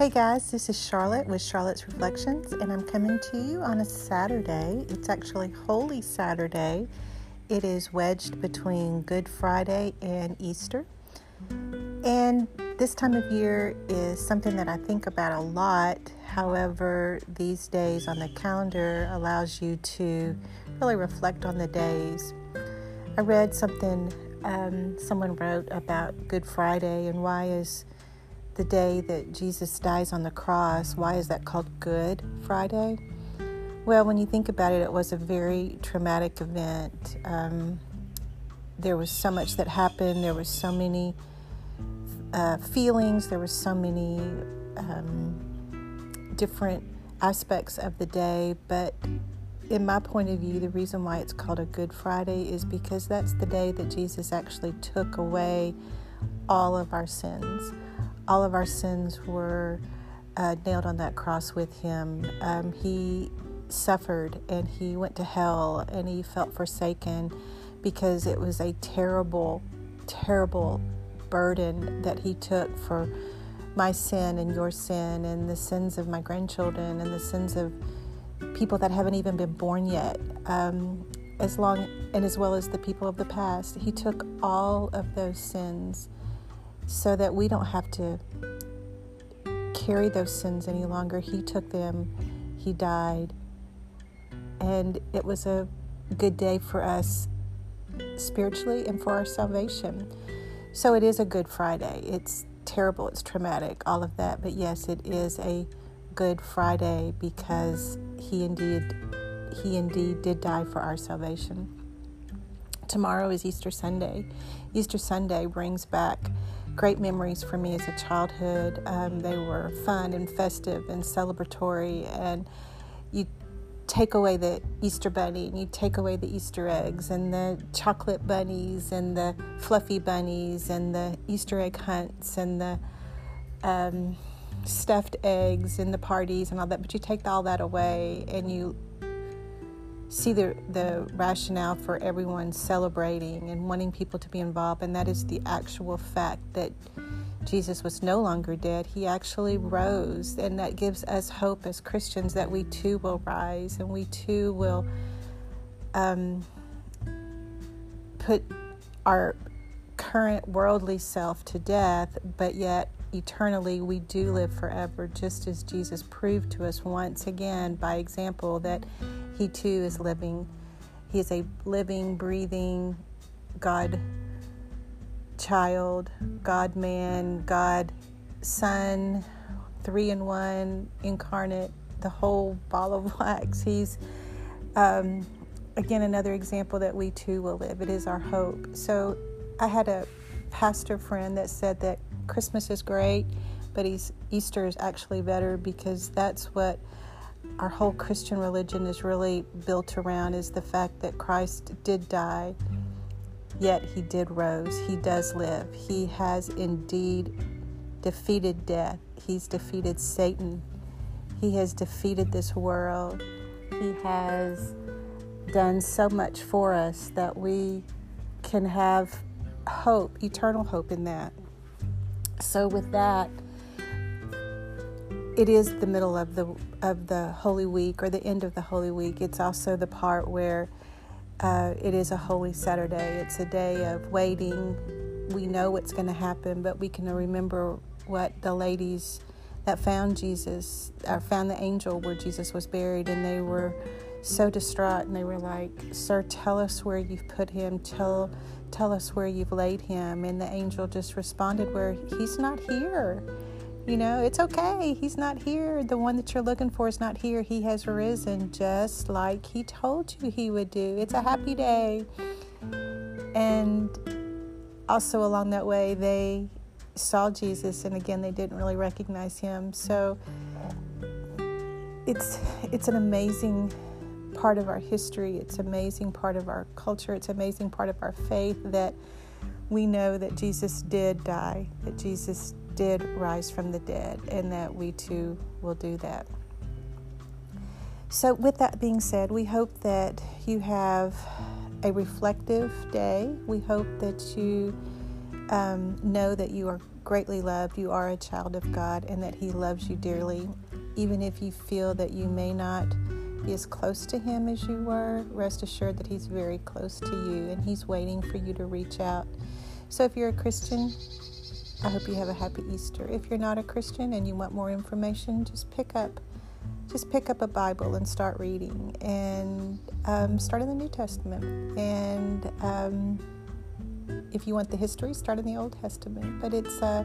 Hey guys, this is Charlotte with Charlotte's Reflections, and I'm coming to you on a Saturday. It's actually Holy Saturday. It is wedged between Good Friday and Easter. And this time of year is something that I think about a lot. However, these days on the calendar allows you to really reflect on the days. I read something um, someone wrote about Good Friday and why is the day that Jesus dies on the cross, why is that called Good Friday? Well, when you think about it, it was a very traumatic event. Um, there was so much that happened, there was so many uh, feelings, there were so many um, different aspects of the day, but in my point of view, the reason why it's called a Good Friday is because that's the day that Jesus actually took away all of our sins all of our sins were uh, nailed on that cross with him. Um, he suffered and he went to hell and he felt forsaken because it was a terrible, terrible burden that he took for my sin and your sin and the sins of my grandchildren and the sins of people that haven't even been born yet. Um, as long and as well as the people of the past, he took all of those sins so that we don't have to carry those sins any longer. He took them, He died, and it was a good day for us spiritually and for our salvation. So it is a Good Friday. It's terrible, it's traumatic, all of that, but yes, it is a Good Friday because He indeed He indeed did die for our salvation. Tomorrow is Easter Sunday. Easter Sunday brings back great memories for me as a childhood. Um, they were fun and festive and celebratory, and you take away the Easter bunny and you take away the Easter eggs and the chocolate bunnies and the fluffy bunnies and the Easter egg hunts and the um, stuffed eggs and the parties and all that. But you take all that away and you see the, the rationale for everyone celebrating and wanting people to be involved, and that is the actual fact that Jesus was no longer dead. He actually rose, and that gives us hope as Christians that we too will rise and we too will um, put our current worldly self to death, but yet eternally we do live forever, just as Jesus proved to us once again by example that he too is living. He is a living, breathing God child, God man, God son, three in one, incarnate, the whole ball of wax. He's, um, again, another example that we too will live. It is our hope. So I had a pastor friend that said that Christmas is great, but Easter is actually better because that's what our whole Christian religion is really built around is the fact that Christ did die, yet he did rose. He does live. He has indeed defeated death. He's defeated Satan. He has defeated this world. He has done so much for us that we can have hope, eternal hope in that. So with that, it is the middle of the of the Holy Week or the end of the Holy Week. It's also the part where uh, it is a Holy Saturday. It's a day of waiting. We know what's going to happen, but we can remember what the ladies that found Jesus or found the angel where Jesus was buried, and they were so distraught, and they were like, "Sir, tell us where you've put him. Tell." Tell us where you've laid him. And the angel just responded, Where he's not here. You know, it's okay. He's not here. The one that you're looking for is not here. He has risen just like he told you he would do. It's a happy day. And also along that way, they saw Jesus, and again, they didn't really recognize him. So it's it's an amazing part of our history. It's amazing part of our culture. It's amazing part of our faith that we know that Jesus did die, that Jesus did rise from the dead, and that we too will do that. So, with that being said, we hope that you have a reflective day. We hope that you um, know that you are greatly loved, you are a child of God, and that He loves you dearly. Even if you feel that you may not be as close to Him as you were, rest assured that He's very close to you and He's waiting for you to reach out. So if you're a Christian, I hope you have a happy Easter. If you're not a Christian and you want more information, just pick up just pick up a Bible and start reading and um, start in the New Testament. And um, if you want the history, start in the Old Testament. But it's uh,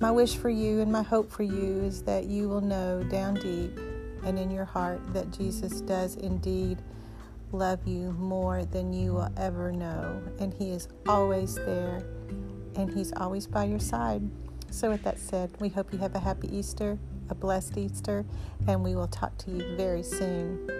my wish for you and my hope for you is that you will know down deep and in your heart that Jesus does indeed love you more than you will ever know. And He is always there and He's always by your side. So, with that said, we hope you have a happy Easter, a blessed Easter, and we will talk to you very soon.